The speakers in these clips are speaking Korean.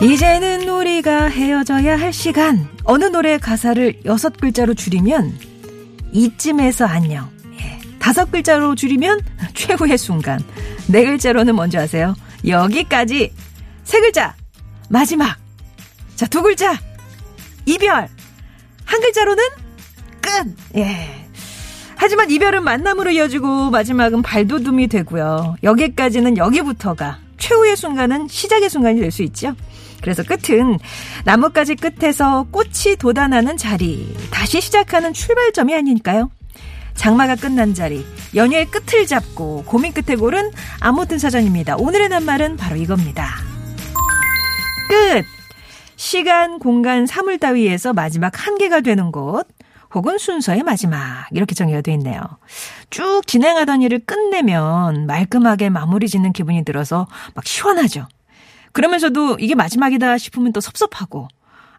이제는 우리가 헤어져야 할 시간. 어느 노래 가사를 여섯 글자로 줄이면 이쯤에서 안녕. 예. 다섯 글자로 줄이면 최후의 순간. 네 글자로는 뭔지 아세요? 여기까지. 세 글자. 마지막. 자, 두 글자. 이별. 한 글자로는 끝. 예. 하지만 이별은 만남으로 이어지고 마지막은 발돋움이 되고요. 여기까지는 여기부터가 최후의 순간은 시작의 순간이 될 수 있죠. 그래서 끝은 나뭇가지 끝에서 꽃이 돋아나는 자리, 다시 시작하는 출발점이 아닐까요? 장마가 끝난 자리, 연휴의 끝을 잡고 고민 끝에 고른 아무튼 사전입니다. 오늘의 낱말은 바로 이겁니다. 끝! 시간, 공간, 사물 따위에서 마지막 한계가 되는 곳, 혹은 순서의 마지막 이렇게 정의가 되어 있네요. 쭉 진행하던 일을 끝내면 말끔하게 마무리 짓는 기분이 들어서 막 시원하죠. 그러면서도 이게 마지막이다 싶으면 또 섭섭하고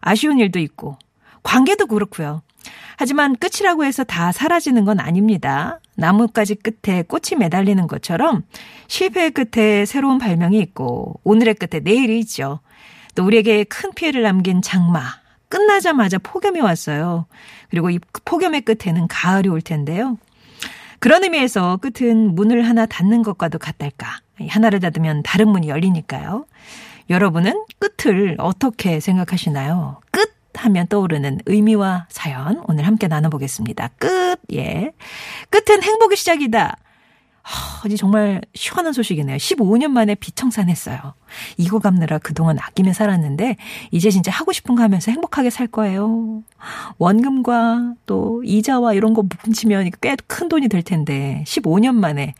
아쉬운 일도 있고 관계도 그렇고요. 하지만 끝이라고 해서 다 사라지는 건 아닙니다. 나뭇가지 끝에 꽃이 매달리는 것처럼 실패의 끝에 새로운 발명이 있고 오늘의 끝에 내일이 있죠. 또 우리에게 큰 피해를 남긴 장마. 끝나자마자 폭염이 왔어요. 그리고 이 폭염의 끝에는 가을이 올 텐데요. 그런 의미에서 끝은 문을 하나 닫는 것과도 같달까. 하나를 닫으면 다른 문이 열리니까요. 여러분은 끝을 어떻게 생각하시나요? 끝 하면 떠오르는 의미와 사연 오늘 함께 나눠보겠습니다. 끝, 예. 끝은 행복의 시작이다. 어, 이 정말 시원한 소식이네요. 15년 만에 비청산했어요. 이거 갚느라 그동안 아끼며 살았는데 이제 진짜 하고 싶은 거 하면서 행복하게 살 거예요. 원금과 또 이자와 이런 거 뭉치면 꽤 큰 돈이 될 텐데 15년 만에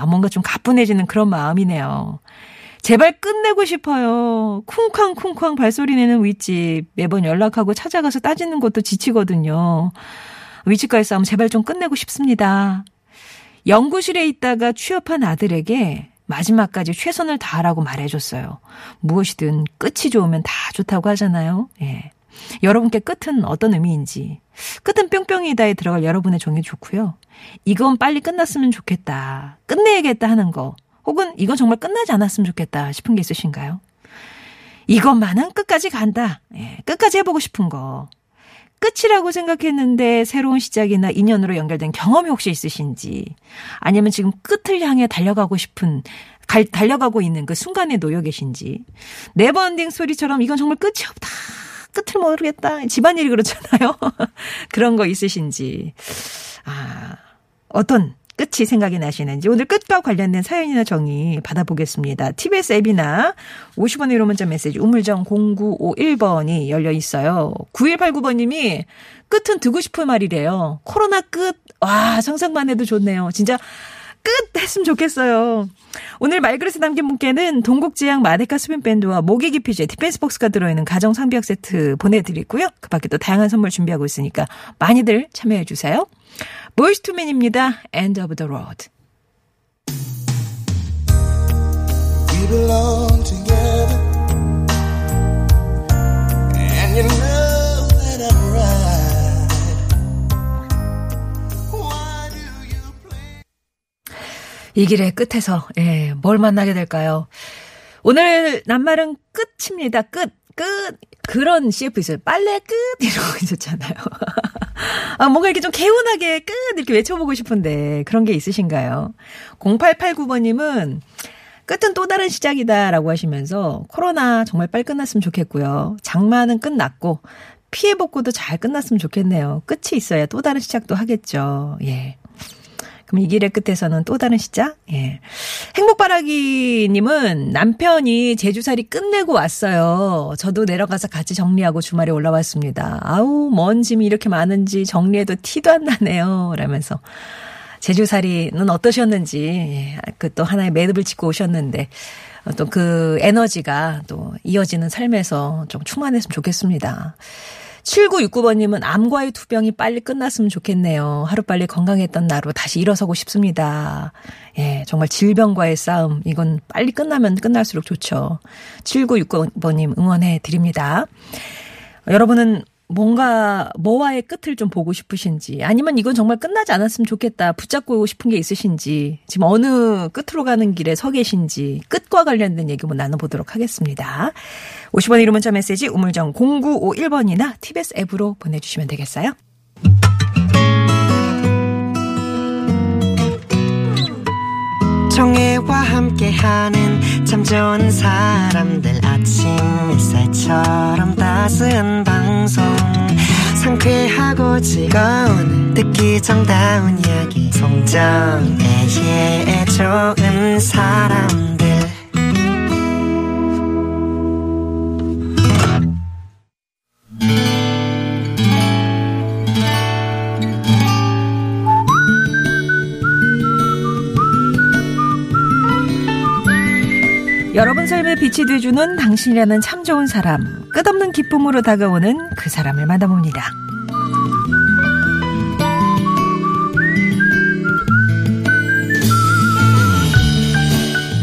아 뭔가 좀 가뿐해지는 그런 마음이네요. 제발 끝내고 싶어요. 쿵쾅쿵쾅 발소리 내는 윗집 매번 연락하고 찾아가서 따지는 것도 지치거든요. 윗집과의 싸움 제발 좀 끝내고 싶습니다. 연구실에 있다가 취업한 아들에게 마지막까지 최선을 다하라고 말해줬어요. 무엇이든 끝이 좋으면 다 좋다고 하잖아요. 예. 여러분께 끝은 어떤 의미인지. 끝은 뿅뿅이다에 들어갈 여러분의 정이 좋고요. 이건 빨리 끝났으면 좋겠다. 끝내야겠다 하는 거. 혹은 이건 정말 끝나지 않았으면 좋겠다 싶은 게 있으신가요? 이것만은 끝까지 간다. 예, 끝까지 해보고 싶은 거. 끝이라고 생각했는데 새로운 시작이나 인연으로 연결된 경험이 혹시 있으신지 아니면 지금 끝을 향해 달려가고 싶은 갈, 달려가고 있는 그 순간에 놓여 계신지 never ending story처럼 이건 정말 끝이 없다. 끝을 모르겠다. 집안일이 그렇잖아요. 그런 거 있으신지. 아, 어떤 끝이 생각이 나시는지 오늘 끝과 관련된 사연이나 정의 받아보겠습니다. TBS 앱이나 50원의 유료 문자 메시지 우물정 0951번이 열려 있어요. 9189번님이 끝은 듣고 싶은 말이래요. 코로나 끝. 와 상상만 해도 좋네요. 진짜 끝 했으면 좋겠어요. 오늘 말그릇에 남긴 분께는 동국제약 마데카 습윤밴드와 모기 기피제 디펜스 박스가 들어있는 가정 상비약 세트 보내드리고요. 그 밖에 또 다양한 선물 준비하고 있으니까 많이들 참여해 주세요. Boyz II Men입니다. End of the road. Belong together. And you know 이 길의 끝에서 예, 뭘 만나게 될까요? 오늘 낱말은 끝입니다. 끝. 끝. 그런 CF 있어요. 빨래 끝. 거 있었잖아요. 아, 뭔가 이렇게 좀 개운하게 끝. 이렇게 외쳐보고 싶은데 그런 게 있으신가요? 0889번님은 끝은 또 다른 시작이다 라고 하시면서 코로나 정말 빨리 끝났으면 좋겠고요. 장마는 끝났고 피해 복구도 잘 끝났으면 좋겠네요. 끝이 있어야 또 다른 시작도 하겠죠. 예. 그럼 이 길의 끝에서는 또 다른 시작? 예. 행복바라기님은 남편이 제주살이 끝내고 왔어요. 저도 내려가서 같이 정리하고 주말에 올라왔습니다. 아우, 먼 짐이 이렇게 많은지 정리해도 티도 안 나네요. 라면서. 제주살이는 어떠셨는지, 예. 그또 하나의 매듭을 짓고 오셨는데, 또그 에너지가 또 이어지는 삶에서 좀 충만했으면 좋겠습니다. 7969번님은 암과의 투병이 빨리 끝났으면 좋겠네요. 하루빨리 건강했던 나로 다시 일어서고 싶습니다. 예, 정말 질병과의 싸움. 이건 빨리 끝나면 끝날수록 좋죠. 7969번님 응원해 드립니다. 여러분은 뭔가 뭐와의 끝을 좀 보고 싶으신지 아니면 이건 정말 끝나지 않았으면 좋겠다 붙잡고 싶은 게 있으신지 지금 어느 끝으로 가는 길에 서 계신지 끝과 관련된 얘기 한번 나눠보도록 하겠습니다. 50원 이름 문자 메시지 우물정 0951번이나 TBS 앱으로 보내주시면 되겠어요. 정혜와 함께하는 참 좋은 사람들 아침 햇살처럼 따스한 방송. 상쾌하고 즐거운 듣기 정다운 이야기. 송정애의 좋은 사람 여러분 삶에 빛이 돼주는 당신이라는 참 좋은 사람 끝없는 기쁨으로 다가오는 그 사람을 만나봅니다.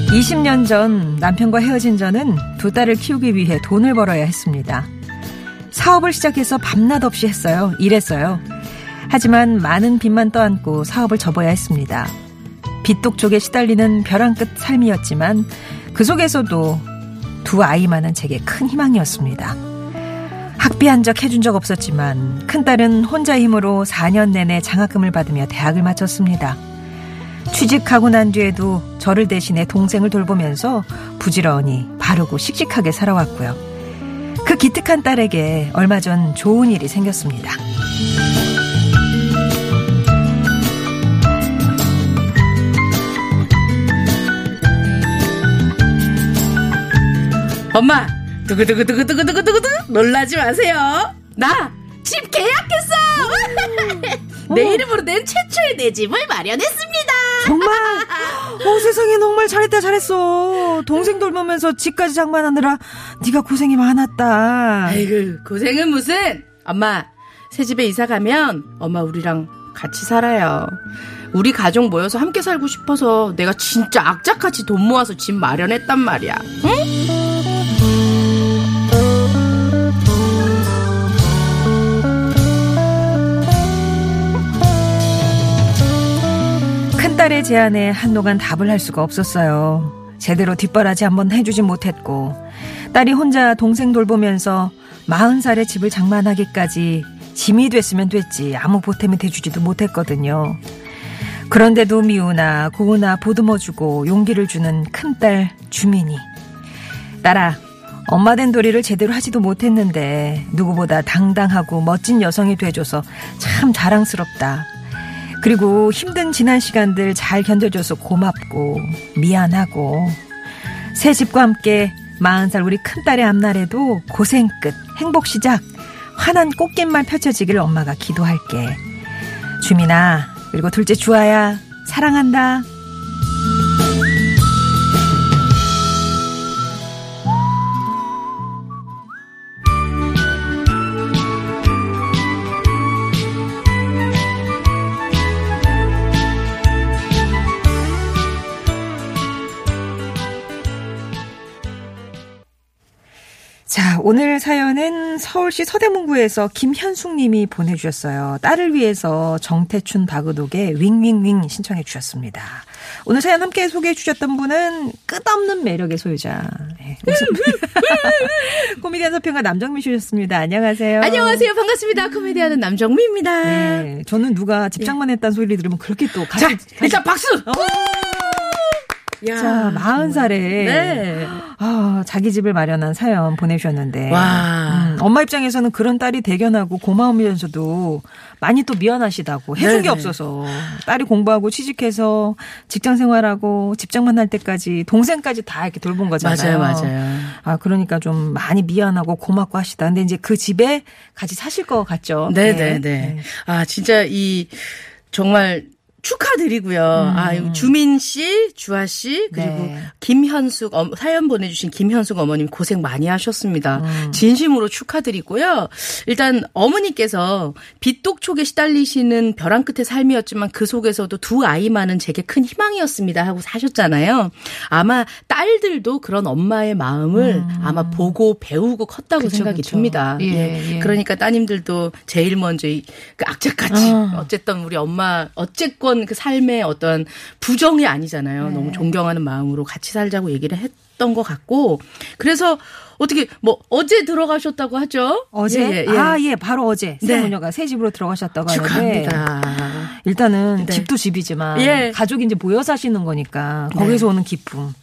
20년 전 남편과 헤어진 저는 두 딸을 키우기 위해 돈을 벌어야 했습니다. 사업을 시작해서 밤낮 없이 했어요. 일했어요. 하지만 많은 빚만 떠안고 사업을 접어야 했습니다. 빚독촉에 시달리는 벼랑 끝 삶이었지만 그 속에서도 두 아이만은 제게 큰 희망이었습니다. 학비 한 적 해준 적 없었지만 큰딸은 혼자 힘으로 4년 내내 장학금을 받으며 대학을 마쳤습니다. 취직하고 난 뒤에도 저를 대신해 동생을 돌보면서 부지런히 바르고 씩씩하게 살아왔고요. 그 기특한 딸에게 얼마 전 좋은 일이 생겼습니다. 엄마, 두구두구두구두구두구두구 놀라지 마세요. 나 집 계약했어. 내 이름으로 낸 최초의 내 집을 마련했습니다. 정말? 어, 세상에 정말 잘했다 잘했어. 동생 돌보면서 집까지 장만하느라 네가 고생이 많았다. 아이고 고생은 무슨? 엄마 새 집에 이사 가면 엄마 우리랑 같이 살아요. 우리 가족 모여서 함께 살고 싶어서 내가 진짜 악착같이 돈 모아서 집 마련했단 말이야. 응? 딸의 제안에 한동안 답을 할 수가 없었어요. 제대로 뒷바라지 한번 해주진 못했고 딸이 혼자 동생 돌보면서 40살에 집을 장만하기까지 짐이 됐으면 됐지 아무 보탬이 돼주지도 못했거든요. 그런데도 미우나 고우나 보듬어주고 용기를 주는 큰딸 주민이 딸아 엄마 된 도리를 제대로 하지도 못했는데 누구보다 당당하고 멋진 여성이 돼줘서 참 자랑스럽다. 그리고 힘든 지난 시간들 잘 견뎌줘서 고맙고 미안하고. 새 집과 함께 40살 우리 큰딸의 앞날에도 고생 끝 행복 시작 환한 꽃길만 펼쳐지길 엄마가 기도할게. 주민아 그리고 둘째 주아야 사랑한다 오늘 사연은 서울시 서대문구에서 김현숙 님이 보내주셨어요. 딸을 위해서 정태춘 박우독의 윙윙윙 신청해 주셨습니다. 오늘 사연 함께 소개해 주셨던 분은 끝없는 매력의 소유자. 네, 코미디언 서평가 남정미 씨셨습니다. 안녕하세요. 안녕하세요 반갑습니다 코미디하는 남정미입니다. 네, 저는 누가 집장만 했다는 소리를 들으면 그렇게 또 가슴, 자 일단 박수. 야, 자, 40살에 네. 아, 자기 집을 마련한 사연 보내주셨는데. 와. 음, 엄마 입장에서는 그런 딸이 대견하고 고마우면서도 많이 또 미안하시다고 해준 게 네네. 없어서 딸이 공부하고 취직해서 직장 생활하고 집장만 할 때까지 동생까지 다 이렇게 돌본 거잖아요. 맞아요, 맞아요. 아, 그러니까 좀 많이 미안하고 고맙고 하시다. 근데 이제 그 집에 같이 사실 것 같죠. 네네네. 아, 진짜 이, 정말 축하드리고요. 아, 주민 씨, 주아 씨, 그리고 네. 김현숙 어, 사연 보내주신 김현숙 어머님 고생 많이 하셨습니다. 진심으로 축하드리고요. 일단 어머니께서 빚독촉에 시달리시는 벼랑 끝의 삶이었지만 그 속에서도 두 아이만은 제게 큰 희망이었습니다 하고 사셨잖아요. 아마 딸들도 그런 엄마의 마음을 아마 보고 배우고 컸다고 그쵸, 생각이 그쵸. 듭니다. 예, 예. 그러니까 따님들도 제일 먼저 이, 그 악착같이 어. 어쨌든 우리 엄마 어쨌건 그 삶의 어떤 부정이 아니잖아요. 네. 너무 존경하는 마음으로 같이 살자고 얘기를 했던 것 같고 그래서 어떻게 뭐 어제 들어가셨다고 하죠? 어제 예, 예, 예. 아예 바로 어제 네. 새모녀가 새 집으로 들어가셨다고 축하합니다. 일단은 네. 집도 집이지만 예. 가족이 이제 모여 사시는 거니까 거기서 오는 기쁨.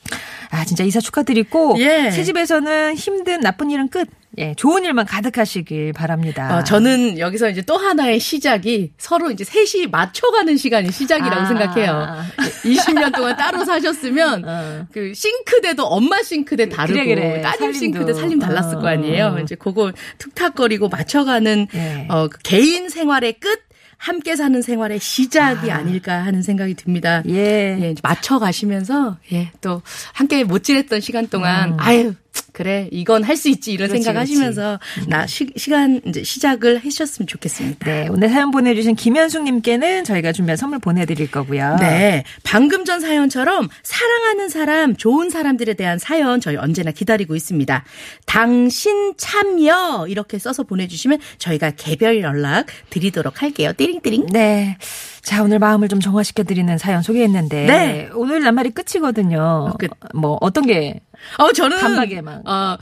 아 진짜 이사 축하드리고 예. 새 집에서는 힘든 나쁜 일은 끝. 예, 좋은 일만 가득하시길 바랍니다. 어, 저는 여기서 이제 또 하나의 시작이 서로 이제 셋이 맞춰가는 시간이 시작이라고 아. 생각해요. 20년 동안 따로 사셨으면 어. 그 싱크대도 엄마 싱크대 다르고 그래, 그래. 따님 살림도. 싱크대 살림 달랐을 어, 거 아니에요. 어. 이제 그거 툭탁거리고 맞춰가는 예. 어, 그 개인 생활의 끝 함께 사는 생활의 시작이 아. 닐까 하는 생각이 듭니다. 예. 예, 맞춰 가시면서 예, 또 함께 못 지냈던 시간 동안 음. 아유 그래 이건 할 수 있지 이런 그렇지, 생각하시면서 나 시, 시간 이제 시작을 해주셨으면 좋겠습니다. 네, 오늘 사연 보내주신 김현숙님께는 저희가 준비한 선물 보내드릴 거고요. 네. 방금 전 사연처럼 사랑하는 사람, 좋은 사람들에 대한 사연 저희 언제나 기다리고 있습니다. 당신 참여 이렇게 써서 보내주시면 저희가 개별 연락 드리도록 할게요. 띠링띠링. 네. 자, 오늘 마음을 좀 정화시켜드리는 사연 소개했는데. 네. 오늘 낱말이 끝이거든요. 끝. 뭐, 어떤 게. 어, 저는. 단박에만. 어,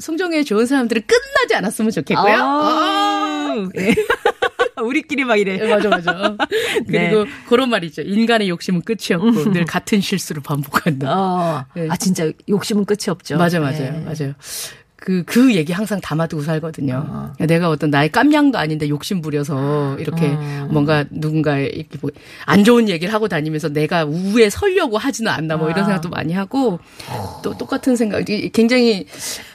송정의 좋은 사람들은 끝나지 않았으면 좋겠고요. 아, 네. 우리끼리 막 이래. 예, 맞아, 맞아. 그리고 그런 말 있죠. 인간의 욕심은 끝이 없고 늘 같은 실수를 반복한다. 어. 네. 아, 진짜 욕심은 끝이 없죠. 맞아, 맞아요. 네. 맞아요. 그, 그 얘기 항상 담아두고 살거든요. 내가 어떤 나의 깜냥도 아닌데 욕심 부려서 이렇게 음. 뭔가 누군가의 이렇게 뭐 안 좋은 얘기를 하고 다니면서 내가 우에 설려고 하지는 않나 뭐 이런 아. 생각도 많이 하고 또 똑같은 생각, 이- 굉장히,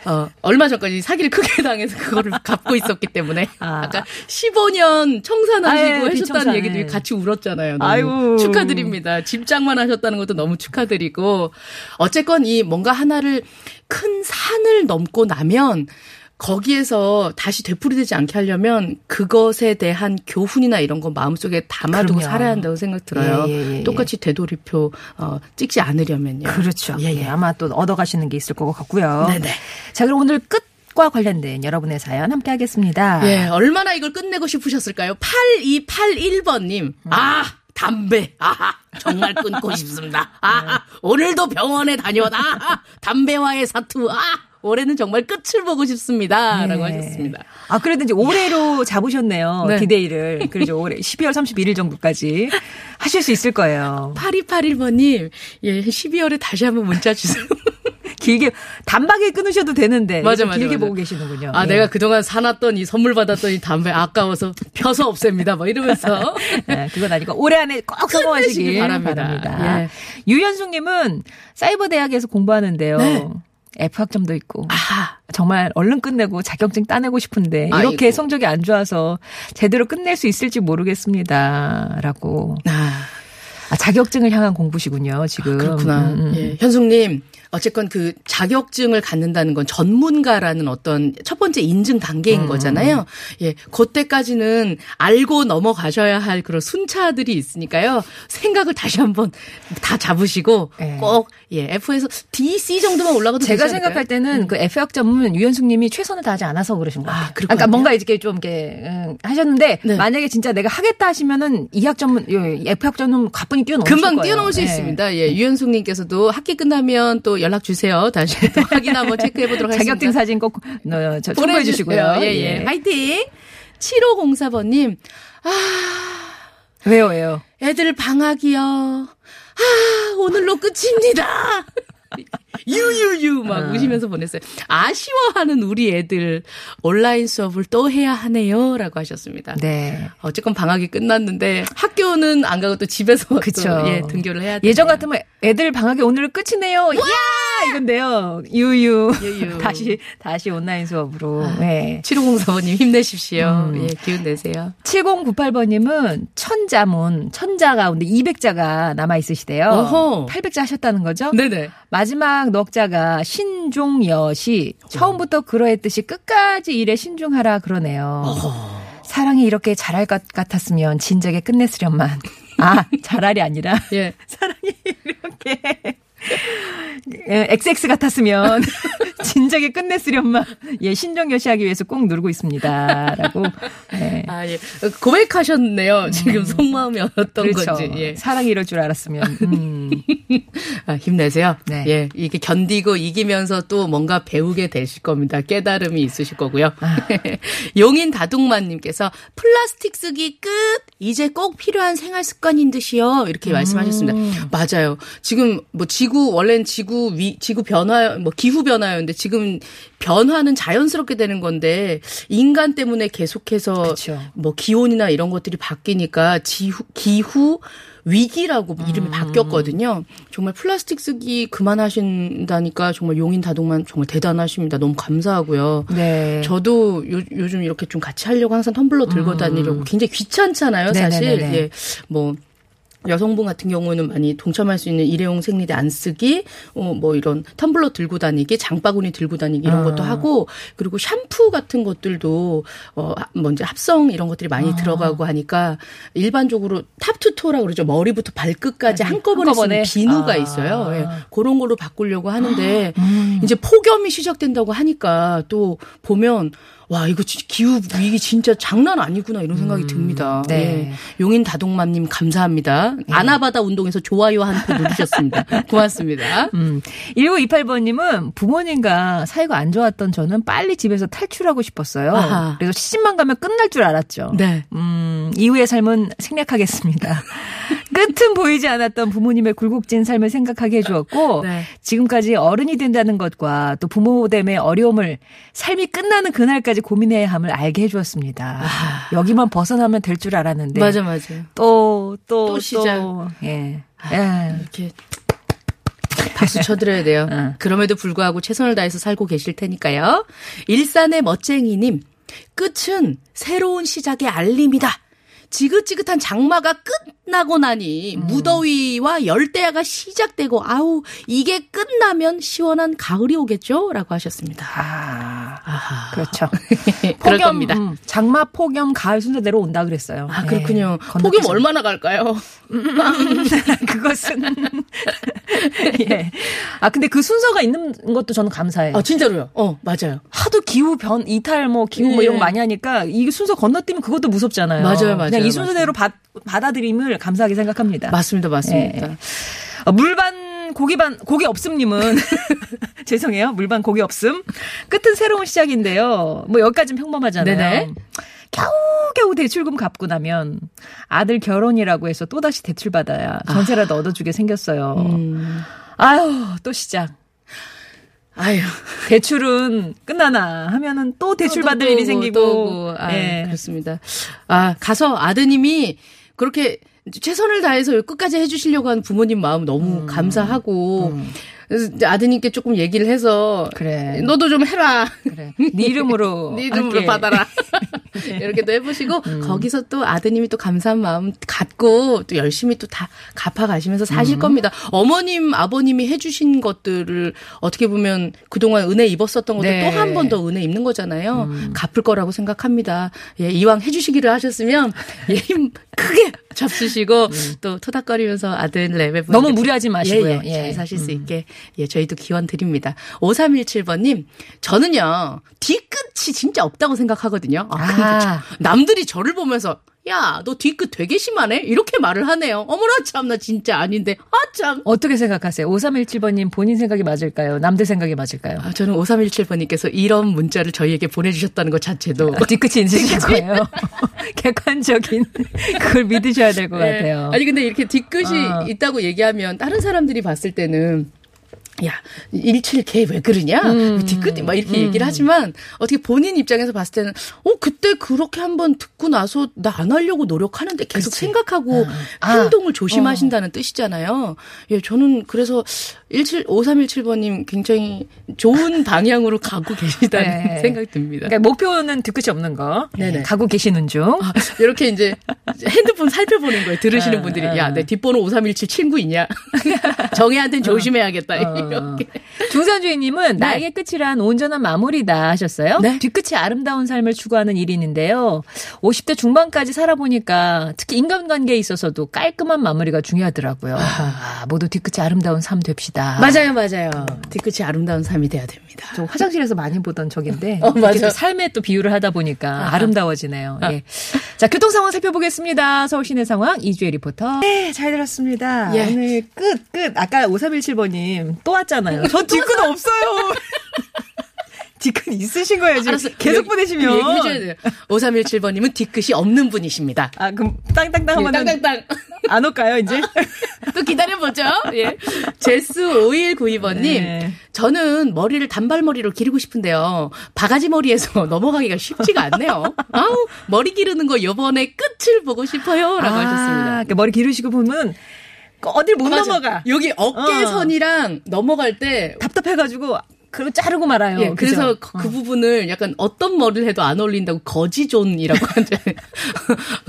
어, 얼마 전까지 사기를 크게 당해서 그거를 갚고 있었기 때문에 아. 아까 15년 청산하시고 뒷청산. 얘기도 같이 울었잖아요. 너무 아이고. 축하드립니다. 집장만 하셨다는 것도 너무 축하드리고 어쨌건 이 뭔가 하나를 큰 산을 넘고 나면 거기에서 다시 되풀이되지 않게 하려면 그것에 대한 교훈이나 이런 거 마음속에 담아두고 그럼요. 살아야 한다고 생각 들어요. 예, 예, 예, 똑같이 되돌이표 어, 찍지 않으려면요. 그렇죠. 예, 예, 예. 아마 또 얻어가시는 게 있을 것 같고요. 네네. 자, 그럼 오늘 끝 과 관련된 여러분의 사연 함께 하겠습니다. 예, 얼마나 이걸 끝내고 싶으셨을까요? 8281번님. 아! 담배. 아하. 정말 끊고 싶습니다. 아하. 오늘도 병원에 다녀다. 아하. 담배와의 사투. 아! 올해는 정말 끝을 보고 싶습니다. 라고 네. 하셨습니다. 아, 그래도 이제 올해로 잡으셨네요. 네. 디데이를. 그래서 올해 12월 31일 정도까지 하실 수 있을 거예요. 8281번님, 예, 12월에 다시 한번 문자 주세요. 길게, 단박에 끊으셔도 되는데. 맞아, 맞아, 길게 맞아. 보고 계시는군요. 아, 예. 내가 그동안 사놨던 이 선물 받았던 이 담배 아까워서 펴서 없앱니다. 뭐 이러면서. 네, 그건 아니고 올해 안에 꼭 성공하시길 바랍니다. 바랍니다. 예. 유현숙님은 사이버 대학에서 공부하는데요. 네. F 학점도 있고 아, 정말 얼른 끝내고 자격증 따내고 싶은데 이렇게 아이고. 성적이 안 좋아서 제대로 끝낼 수 있을지 모르겠습니다라고 아. 아, 자격증을 향한 공부시군요 지금 그렇구나. 음, 음. 예. 현숙님, 어쨌건 그 자격증을 갖는다는 건 전문가라는 어떤 첫 번째 인증 단계인 음. 거잖아요. 예. 그때까지는 알고 넘어가셔야 할 그런 순차들이 있으니까요. 생각을 다시 한번 다 잡으시고 예. 꼭, 예. F에서 D, C 정도만 올라가도 제가 생각할? 때는 그 F 학점은 유현숙 님이 최선을 다하지 않아서 그러신 것 아, 그러니까? 뭔가 이렇게 좀 이렇게 음, 하셨는데 네. 만약에 진짜 내가 하겠다 하시면은 이 학점은 이 F 학점은 가뿐히 뛰어넘을 금방 거예요. 뛰어넘을 수 예. 있습니다. 예. 유현숙 님께서도 학기 끝나면 또 연락 주세요. 다시 또 확인 한번 체크해 보도록 하겠습니다. 자격증 사진 꼭 어, 저 첨부해 주시고요. 예, 예. 화이팅! 7504번님, 왜요, 왜요? 애들 방학이요. 아, 오늘로 끝입니다. 유유유 막 우시면서 보냈어요. 아쉬워하는 우리 애들 온라인 수업을 또 해야 하네요라고 하셨습니다. 네. 어쨌건 방학이 끝났는데 학교는 안 가고 또 집에서 그쵸. 또 예, 등교를 해야 돼요. 예전 같으면 애들 방학이 오늘 끝이네요. 야! 이건데요. 유유. 유유. 다시, 다시 온라인 수업으로. 네. 7504번님 힘내십시오. 음. 예, 기운 내세요. 7098번님은 천자문, 천자 가운데 200자가 남아있으시대요. 어허. 800자 하셨다는 거죠? 네네. 마지막 넉자가 신종여시. 처음부터 그러했듯이 끝까지 일에 신중하라 그러네요. 사랑이 이렇게 잘할 것 같았으면 진작에 끝냈으련만. 아, 잘할이 아니라 예. 사랑이 이렇게 예, XX 같았으면 진작에 끝냈으련만. 예, 신종여시 하기 위해서 꼭 누르고 있습니다. 라고. 네. 아, 예. 고백하셨네요. 지금 속마음이 어떤 그렇죠. 건지. 예. 사랑이 이럴 줄 알았으면. 음. 아, 힘내세요. 네. 예. 이게 견디고 이기면서 또 뭔가 배우게 되실 겁니다. 깨달음이 있으실 거고요. 아. 용인 다둥마님께서 플라스틱 쓰기 끝! 이제 꼭 필요한 생활 습관인 듯이요. 이렇게 음. 말씀하셨습니다. 맞아요. 지금 뭐 지구, 원래는 지구 위, 지구 변화, 뭐 기후 변화였는데 지금 변화는 자연스럽게 되는 건데 인간 때문에 계속해서 그쵸. 뭐 기온이나 이런 것들이 바뀌니까 지후, 기후 위기라고 음. 이름이 바뀌었거든요. 정말 플라스틱 쓰기 그만하신다니까 정말 용인 다동만 정말 대단하십니다. 너무 감사하고요. 네. 저도 요, 요즘 이렇게 좀 같이 하려고 항상 텀블러 들고 다니려고 굉장히 귀찮잖아요, 사실. 음. 네네네네. 예. 뭐 여성분 같은 경우는 많이 동참할 수 있는 일회용 생리대 안 쓰기, 어, 뭐 이런 텀블러 들고 다니기, 장바구니 들고 다니기 이런 아. 것도 하고, 그리고 샴푸 같은 것들도, 어, 먼저 합성 이런 것들이 많이 아. 들어가고 하니까 일반적으로 탑투토라고 그러죠. 머리부터 발끝까지 한꺼번에, 한꺼번에? 쓰는 비누가 아. 있어요. 예. 그런 걸로 바꾸려고 하는데, 음. 이제 폭염이 시작된다고 하니까 또 보면, 와, 이거 진짜 기후 위기 진짜 장난 아니구나 이런 생각이 듭니다. 네. 예. 용인 다동맘님 감사합니다. 아나바다 운동에서 좋아요 한 표 누르셨습니다. 고맙습니다. 음. 1928번님은 부모님과 사이가 안 좋았던 저는 빨리 집에서 탈출하고 싶었어요. 아하. 그래서 시집만 가면 끝날 줄 알았죠. 네. 음, 이후의 삶은 생략하겠습니다. 끝은 보이지 않았던 부모님의 굴곡진 삶을 생각하게 해주었고, 네. 지금까지 어른이 된다는 것과 또 부모 됨의 어려움을 삶이 끝나는 그날까지 고민해야 함을 알게 해주었습니다. 여기만 벗어나면 될 줄 알았는데. 맞아, 맞아. 또, 또, 또 시작. 또, 예. 예. 이렇게 박수 쳐드려야 돼요. 응. 그럼에도 불구하고 최선을 다해서 살고 계실 테니까요. 일산의 멋쟁이님, 끝은 새로운 시작의 알림이다. 지긋지긋한 장마가 끝 나고 나니 무더위와 열대야가 시작되고 아우 이게 끝나면 시원한 가을이 오겠죠? 라고 하셨습니다. 아, 아하. 그렇죠. 그럴 겁니다. 음, 장마, 폭염, 가을 순서대로 온다 그랬어요. 아 예. 그렇군요. 건너뛰지 폭염 얼마나 갈까요? 그것은 예. 아 근데 그 순서가 있는 것도 저는 감사해요. 아 진짜로요? 어 맞아요. 하도 기후 변 이탈 뭐 기후 뭐 예. 이런 거 많이 하니까 이 순서 건너뛰면 그것도 무섭잖아요. 맞아요, 맞아요, 그냥 이 순서대로 받, 받아들임을 감사하게 생각합니다. 맞습니다, 맞습니다. 예. 어, 물반 고기반 고기 없음님은 죄송해요 물반 고기 없음 끝은 새로운 시작인데요. 뭐 여기까지는 평범하잖아요. 네네. 겨우겨우 대출금 갚고 나면 아들 결혼이라고 해서 또 다시 대출 받아야 전세라도 얻어주게 생겼어요. 음. 아유 또 시작. 아유. 대출은 끝나나 하면은 또 대출 받을 일이 생기고. 또, 아, 예. 그렇습니다. 아, 가서 아드님이 그렇게 최선을 다해서 끝까지 해주시려고 하는 부모님 마음 너무 음. 감사하고, 그래서 아드님께 조금 얘기를 해서, 그래. 너도 좀 해라. 그래. 네 이름으로. 네 이름으로 할게. 받아라. 이렇게도 해보시고, 거기서 또 아드님이 또 감사한 마음 갖고, 또 열심히 또 다 갚아가시면서 사실 겁니다. 어머님, 아버님이 해주신 것들을 어떻게 보면 그동안 은혜 입었었던 것들 네. 또한 번 더 은혜 입는 거잖아요. 갚을 거라고 생각합니다. 예, 이왕 해주시기를 하셨으면, 예, 힘 크게 잡수시고, 또 토닥거리면서 아들 랩에 너무 무리하지 마시고요. 예, 예, 잘 예. 사실 수 있게 예 저희도 기원 드립니다. 5317번님 저는요 뒤끝이 진짜 없다고 생각하거든요. 아, 아. 저- 남들이 저를 보면서 야 너 뒤끝 되게 심하네 이렇게 말을 하네요. 어머나 참나 진짜 아닌데 아 참. 어떻게 생각하세요? 5317번님 본인 생각이 맞을까요? 남들 생각이 맞을까요? 아, 저는 5317번님께서 이런 문자를 저희에게 보내주셨다는 것 자체도 아, 뒤끝이 있으실 거예요. 객관적인 그걸 믿으셔야 될것 네. 같아요. 아니 근데 이렇게 뒤끝이 어. 있다고 얘기하면 다른 사람들이 봤을 때는 야, 17걔 왜 그러냐? 음, 뒤끝 막 이렇게 얘기를 하지만 어떻게 본인 입장에서 봤을 때는 어 그때 그렇게 한번 듣고 나서 나 안 하려고 노력하는데 계속 그치. 생각하고 아. 행동을 조심하신다는 뜻이잖아요. 예, 저는 그래서 17 5317번님 굉장히 좋은 방향으로 가고 계시다는 네. 생각이 듭니다. 그러니까 목표는 뒤끝이 없는 거. 네네. 예, 가고 계시는 중. 아, 이렇게 이제 핸드폰 살펴보는 거예요. 들으시는 아, 분들이 아. 야, 내 뒷번호 5317 친구 있냐? 정혜한테는 조심해야겠다. 어. 이렇게. 중산주의님은 나에게 끝이란 온전한 마무리다 하셨어요. 네. 뒤끝이 아름다운 삶을 추구하는 일인인데요. 50대 중반까지 살아보니까 특히 인간관계에 있어서도 깔끔한 마무리가 중요하더라고요. 아, 모두 뒤끝이 아름다운 삶 됩시다. 맞아요, 맞아요. 뒤끝이 아름다운 삶이 돼야 됩니다. 저 화장실에서 많이 보던 적인데 어, 이렇게 맞아. 또 삶에 또 비유를 하다 보니까 아 름다워지네요. 예. 자 교통 상황 살펴보겠습니다. 서울 시내 상황 이주혜 리포터. 네, 잘 들었습니다. 예. 오늘 끝 끝. 아까 5317번님 또 왔잖아요. 저 뒤끝 없어요. 뒤끝 있으신 거예요 지금. 알았어. 계속 여기- 보내시면. 얘기해줘야 돼요. 5317번님은 뒤끝이 없는 분이십니다. 아 그럼 땅땅땅 예, 한번 땅땅땅. 안 올까요 이제? 또 기다려보죠. 예. 제스5192번님. 네. 저는 머리를 단발머리로 기르고 싶은데요. 바가지 머리에서 넘어가기가 쉽지가 않네요. 아우, 머리 기르는 거 요번에 끝을 보고 싶어요. 라고 하셨습니다. 그 머리 기르시고 보면 어딜 못 맞아. 넘어가. 여기 어깨 어. 선이랑 넘어갈 때 답답해가지고 그리고 자르고 말아요. 예, 그래서? 그, 그 부분을 약간 어떤 머리를 해도 안 어울린다고 거지존이라고 하잖아요.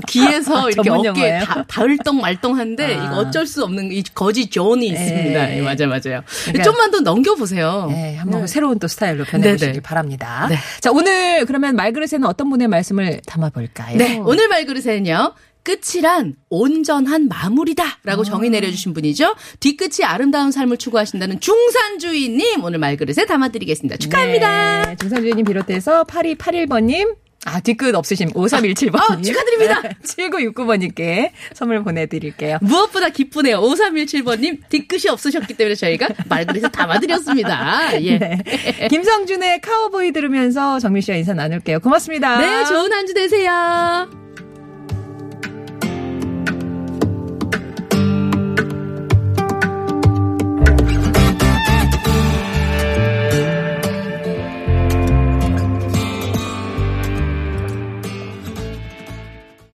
귀에서 이렇게 용어예요? 다, 닿을덩 말덩한데 아. 이거 어쩔 수 없는 이 거지존이 있습니다. 예. 예, 맞아 맞아요. 그러니까- 좀만 더 넘겨보세요. 네, 한번 새로운 또 스타일로 변해보시길. 바랍니다. 네. 자, 오늘 그러면 말그릇에는 어떤 분의 말씀을 담아볼까요? 네, 오늘 말그릇에는요. 끝이란 온전한 마무리다 아. 라고 정의 내려주신 분이죠. 뒤끝이 아름다운 삶을 추구하신다는 중산주의님 오늘 말그릇에 담아드리겠습니다. 축하합니다. 네, 중산주의님 비롯해서 8281번님, 아, 뒤끝 없으신 5317번님. 아, 축하드립니다. 7969번님께 선물 보내드릴게요. 무엇보다 기쁘네요. 5317번님 뒤끝이 없으셨기 때문에 저희가 말그릇에 담아드렸습니다. 예. 네, 네. 김성준의 카우보이 들으면서 정민 씨와 인사 나눌게요. 고맙습니다. 네, 좋은 한 주 되세요.